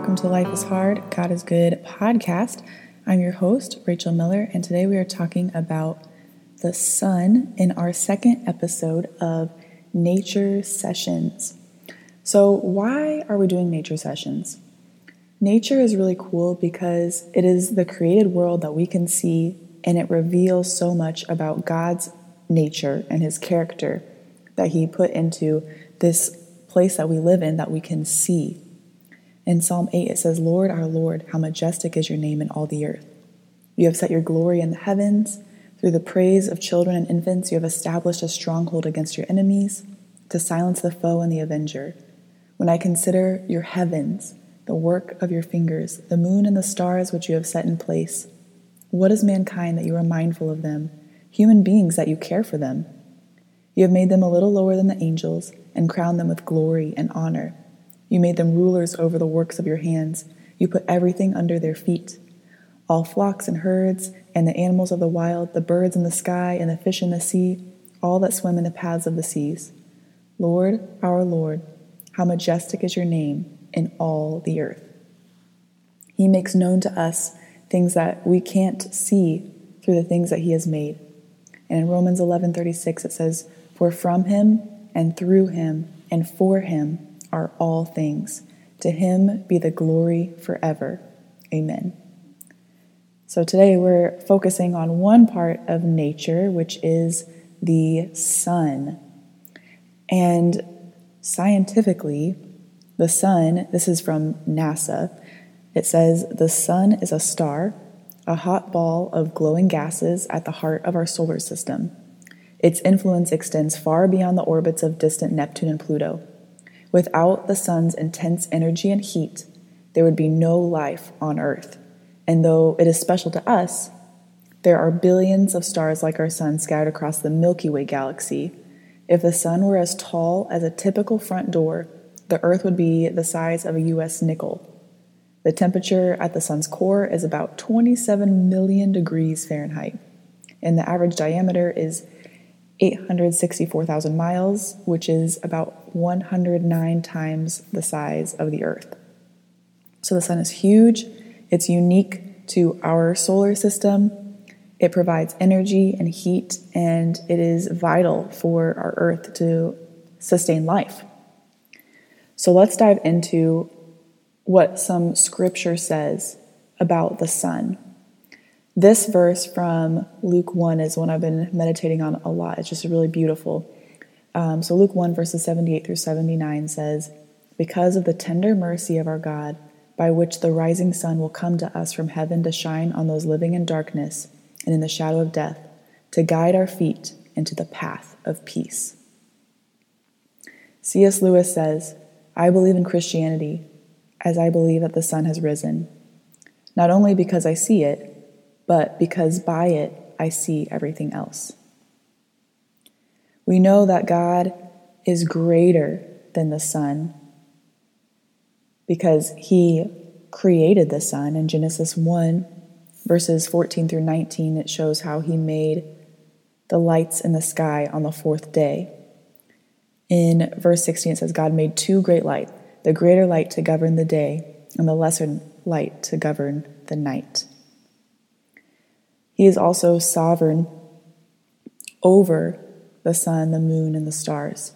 welcome to Life is Hard, God is Good podcast. I'm your host, Rachel Miller, and today we are talking about the sun in our second episode of Nature Sessions. So, why are we doing nature sessions? Nature is really cool because it is the created world that we can see, and it reveals so much about God's nature and His character that He put into this place that we live in that we can see. In Psalm 8, it says, Lord, our Lord, how majestic is your name in all the earth. You have set your glory in the heavens. Through the praise of children and infants, you have established a stronghold against your enemies to silence the foe and the avenger. When I consider your heavens, the work of your fingers, the moon and the stars which you have set in place, what is mankind that you are mindful of them, human beings that you care for them? You have made them a little lower than the angels and crowned them with glory and honor. You made them rulers over the works of your hands. You put everything under their feet all flocks and herds, and the animals of the wild, the birds in the sky, and the fish in the sea, all that swim in the paths of the seas. Lord, our Lord, how majestic is your name in all the earth. He makes known to us things that we can't see through the things that he has made. And in Romans 11:36 it says, "For from him and through him and for him are all things. To him be the glory forever. Amen." So today we're focusing on one part of nature, which is the sun. And scientifically, the sun, this is from NASA, it says the sun is a star, a hot ball of glowing gases at the heart of our solar system. Its influence extends far beyond the orbits of distant Neptune and Pluto. Without the sun's intense energy and heat, there would be no life on Earth. And though it is special to us, there are billions of stars like our sun scattered across the Milky Way galaxy. If the sun were as tall as a typical front door, the Earth would be the size of a US nickel. The temperature at the sun's core is about 27 million degrees Fahrenheit, and the average diameter is 864,000 miles, which is about 109 times the size of the Earth. So the sun is huge it's unique to our solar system. It provides energy and heat, and it is vital for our Earth to sustain life. So let's dive into what some scripture says about the sun. This verse from Luke 1 is one I've been meditating on a lot. It's just really beautiful. Um, so, Luke 1, verses 78 through 79 says, Because of the tender mercy of our God, by which the rising sun will come to us from heaven to shine on those living in darkness and in the shadow of death, to guide our feet into the path of peace. C.S. Lewis says, I believe in Christianity as I believe that the sun has risen, not only because I see it, but because by it I see everything else. We know that God is greater than the sun because he created the sun. In Genesis 1, verses 14 through 19, it shows how he made the lights in the sky on the fourth day. In verse 16, it says, God made two great lights, the greater light to govern the day, and the lesser light to govern the night. He is also sovereign over the sun, the moon, and the stars.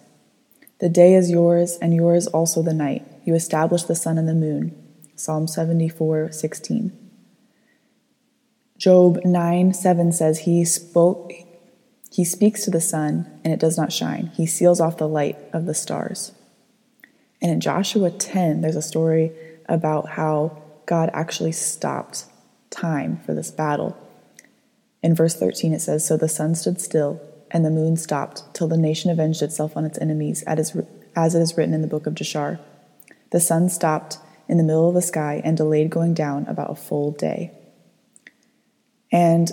The day is yours, and yours also the night. You establish the sun and the moon. Psalm 74 16. Job 9 7 says, He spoke. He speaks to the sun, and it does not shine. He seals off the light of the stars. And in Joshua 10, there's a story about how God actually stopped time for this battle. In verse 13, it says, So the sun stood still, and the moon stopped, till the nation avenged itself on its enemies, as it is written in the book of Jashar. The sun stopped in the middle of the sky and delayed going down about a full day. And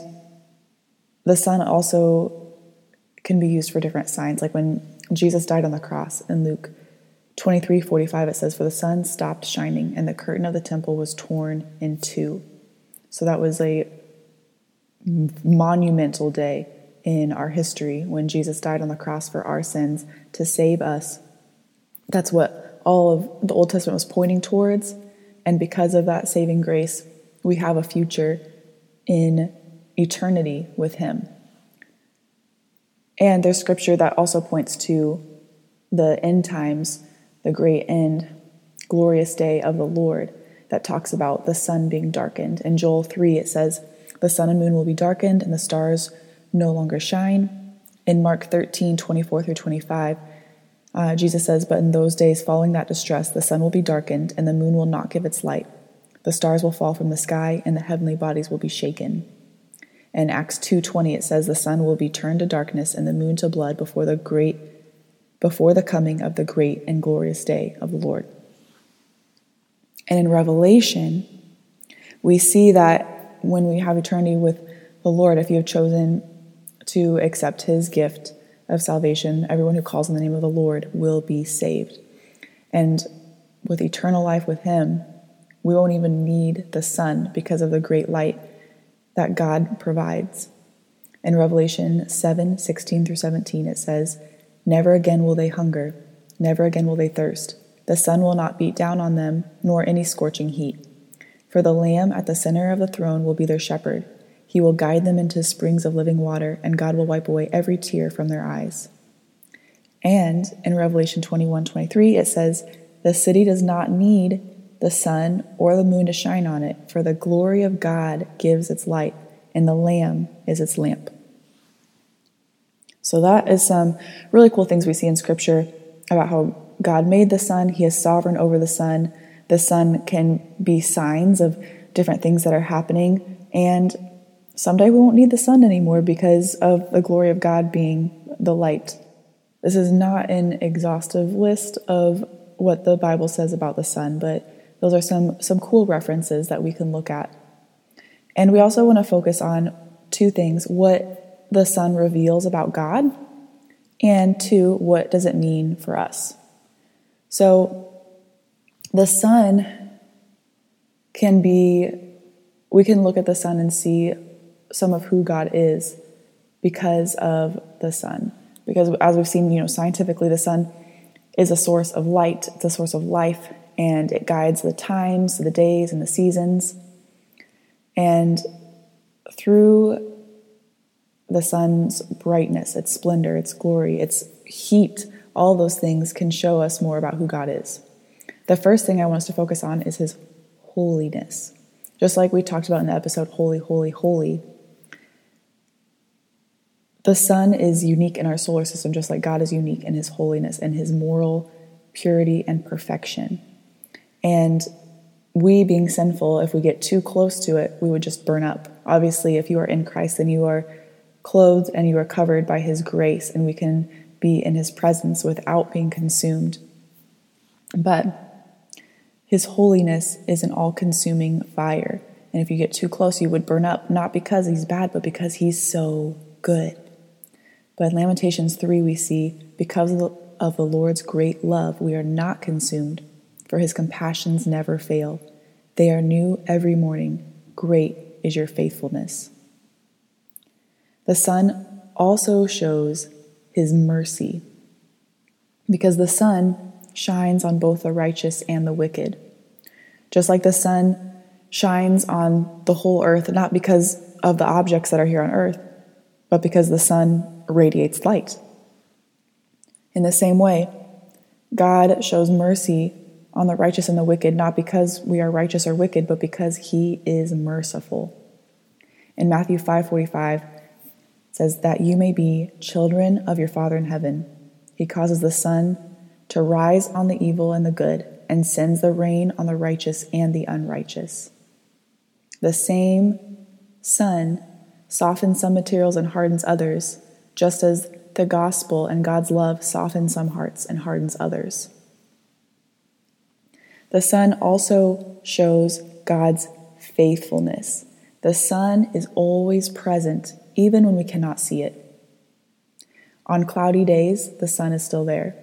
the sun also can be used for different signs. Like when Jesus died on the cross in Luke 23 45, it says, For the sun stopped shining, and the curtain of the temple was torn in two. So that was a monumental day in our history when Jesus died on the cross for our sins to save us. That's what all of the Old Testament was pointing towards And because of that saving grace, we have a future in eternity with Him. And there's scripture that also points to the end times, the great end, glorious day of the Lord, that talks about the sun being darkened. In Joel 3, it says, The sun and moon will be darkened, and the stars no longer shine. In Mark 13, 24 through 25, uh, Jesus says, But in those days following that distress, the sun will be darkened, and the moon will not give its light. The stars will fall from the sky, and the heavenly bodies will be shaken. In Acts 2:20 it says the sun will be turned to darkness and the moon to blood before the great before the coming of the great and glorious day of the Lord. And in Revelation, we see that when we have eternity with the Lord, if you have chosen to accept his gift of salvation, everyone who calls on the name of the Lord will be saved. And with eternal life with him, we won't even need the sun because of the great light that God provides. In Revelation 7 16 through 17, it says, Never again will they hunger, never again will they thirst. The sun will not beat down on them, nor any scorching heat. For the Lamb at the center of the throne will be their shepherd. He will guide them into springs of living water, and God will wipe away every tear from their eyes. And in Revelation 21 23, it says, The city does not need the sun or the moon to shine on it, for the glory of God gives its light, and the Lamb is its lamp. So, that is some really cool things we see in Scripture about how God made the sun, He is sovereign over the sun. The sun can be signs of different things that are happening, and someday we won't need the sun anymore because of the glory of God being the light. This is not an exhaustive list of what the Bible says about the sun, but those are some, some cool references that we can look at. And we also want to focus on two things what the sun reveals about God, and two, what does it mean for us? So, the sun can be, we can look at the sun and see some of who God is because of the sun. Because as we've seen, you know, scientifically, the sun is a source of light, it's a source of life, and it guides the times, the days, and the seasons. And through the sun's brightness, its splendor, its glory, its heat, all those things can show us more about who God is. The first thing I want us to focus on is his holiness. Just like we talked about in the episode Holy, Holy, Holy. The sun is unique in our solar system, just like God is unique in his holiness and his moral purity and perfection. And we, being sinful, if we get too close to it, we would just burn up. Obviously, if you are in Christ, then you are clothed and you are covered by His grace, and we can be in His presence without being consumed. But His holiness is an all consuming fire. And if you get too close, you would burn up, not because He's bad, but because He's so good. But in Lamentations 3, we see, because of the Lord's great love, we are not consumed for his compassions never fail. They are new every morning. Great is your faithfulness. The sun also shows his mercy, because the sun shines on both the righteous and the wicked. Just like the sun shines on the whole earth, not because of the objects that are here on earth, but because the sun radiates light. In the same way, God shows mercy on the righteous and the wicked, not because we are righteous or wicked, but because he is merciful. In Matthew 5:45 says that you may be children of your Father in heaven. He causes the sun to rise on the evil and the good and sends the rain on the righteous and the unrighteous. The same sun softens some materials and hardens others, just as the gospel and God's love soften some hearts and hardens others. The sun also shows God's faithfulness. The sun is always present, even when we cannot see it. On cloudy days, the sun is still there.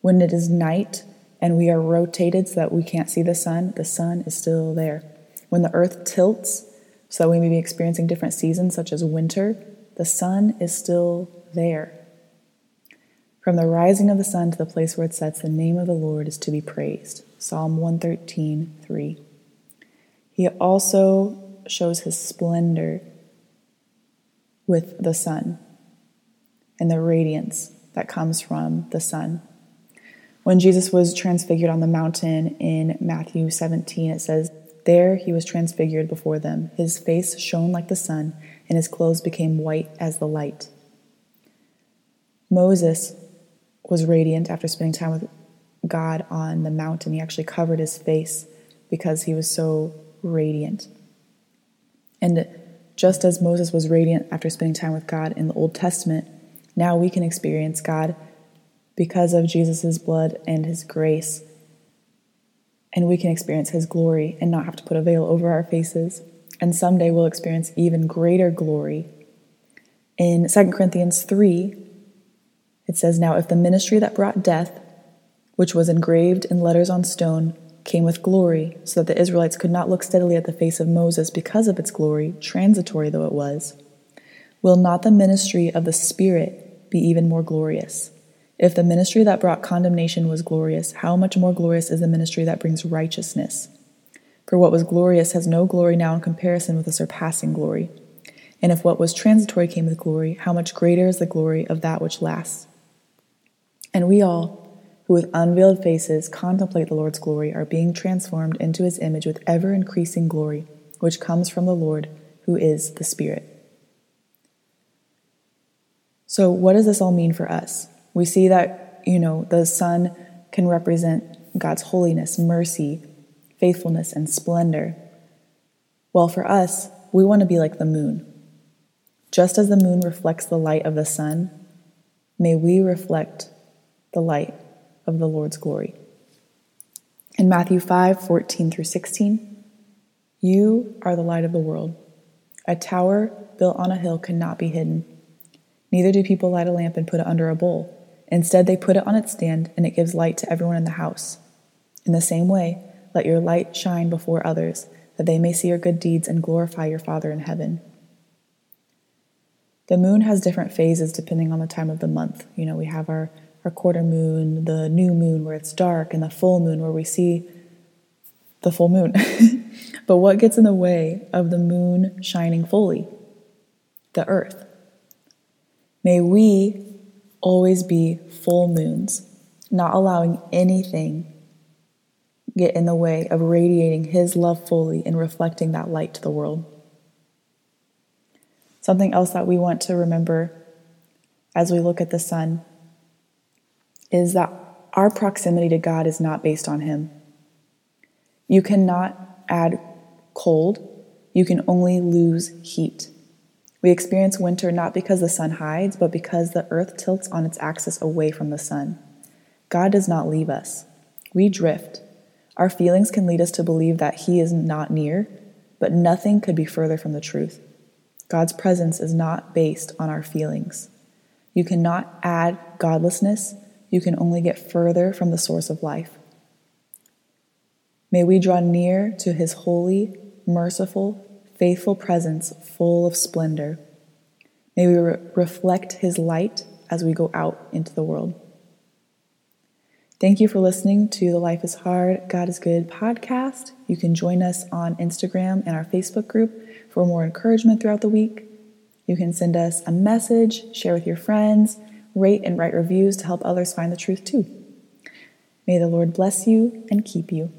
When it is night and we are rotated so that we can't see the sun, the sun is still there. When the earth tilts, so that we may be experiencing different seasons, such as winter, the sun is still there. From the rising of the sun to the place where it sets, the name of the Lord is to be praised. Psalm 113, 3. He also shows his splendor with the sun and the radiance that comes from the sun. When Jesus was transfigured on the mountain in Matthew 17, it says, There he was transfigured before them. His face shone like the sun, and his clothes became white as the light. Moses was radiant after spending time with God on the mountain. He actually covered his face because he was so radiant. And just as Moses was radiant after spending time with God in the Old Testament, now we can experience God because of Jesus' blood and his grace. And we can experience his glory and not have to put a veil over our faces. And someday we'll experience even greater glory. In 2 Corinthians 3, it says, Now if the ministry that brought death, which was engraved in letters on stone, came with glory, so that the Israelites could not look steadily at the face of Moses because of its glory, transitory though it was. Will not the ministry of the Spirit be even more glorious? If the ministry that brought condemnation was glorious, how much more glorious is the ministry that brings righteousness? For what was glorious has no glory now in comparison with the surpassing glory. And if what was transitory came with glory, how much greater is the glory of that which lasts? And we all, who with unveiled faces contemplate the Lord's glory, are being transformed into his image with ever increasing glory, which comes from the Lord, who is the Spirit. So, what does this all mean for us? We see that, you know, the sun can represent God's holiness, mercy, faithfulness, and splendor. Well, for us, we want to be like the moon. Just as the moon reflects the light of the sun, may we reflect the light of the Lord's glory. In Matthew 5 14 through 16, you are the light of the world. A tower built on a hill cannot be hidden. Neither do people light a lamp and put it under a bowl. Instead, they put it on its stand, and it gives light to everyone in the house. In the same way, let your light shine before others, that they may see your good deeds and glorify your Father in heaven. The moon has different phases depending on the time of the month. You know, we have our our quarter moon, the new moon where it's dark, and the full moon where we see the full moon. but what gets in the way of the moon shining fully? The earth. May we always be full moons, not allowing anything get in the way of radiating His love fully and reflecting that light to the world. Something else that we want to remember as we look at the sun is that our proximity to God is not based on Him. You cannot add cold, you can only lose heat. We experience winter not because the sun hides, but because the earth tilts on its axis away from the sun. God does not leave us. We drift. Our feelings can lead us to believe that He is not near, but nothing could be further from the truth. God's presence is not based on our feelings. You cannot add godlessness you can only get further from the source of life. May we draw near to his holy, merciful, faithful presence full of splendor. May we re- reflect his light as we go out into the world. Thank you for listening to the Life is Hard, God is Good podcast. You can join us on Instagram and our Facebook group for more encouragement throughout the week. You can send us a message, share with your friends, rate and write reviews to help others find the truth too. May the Lord bless you and keep you.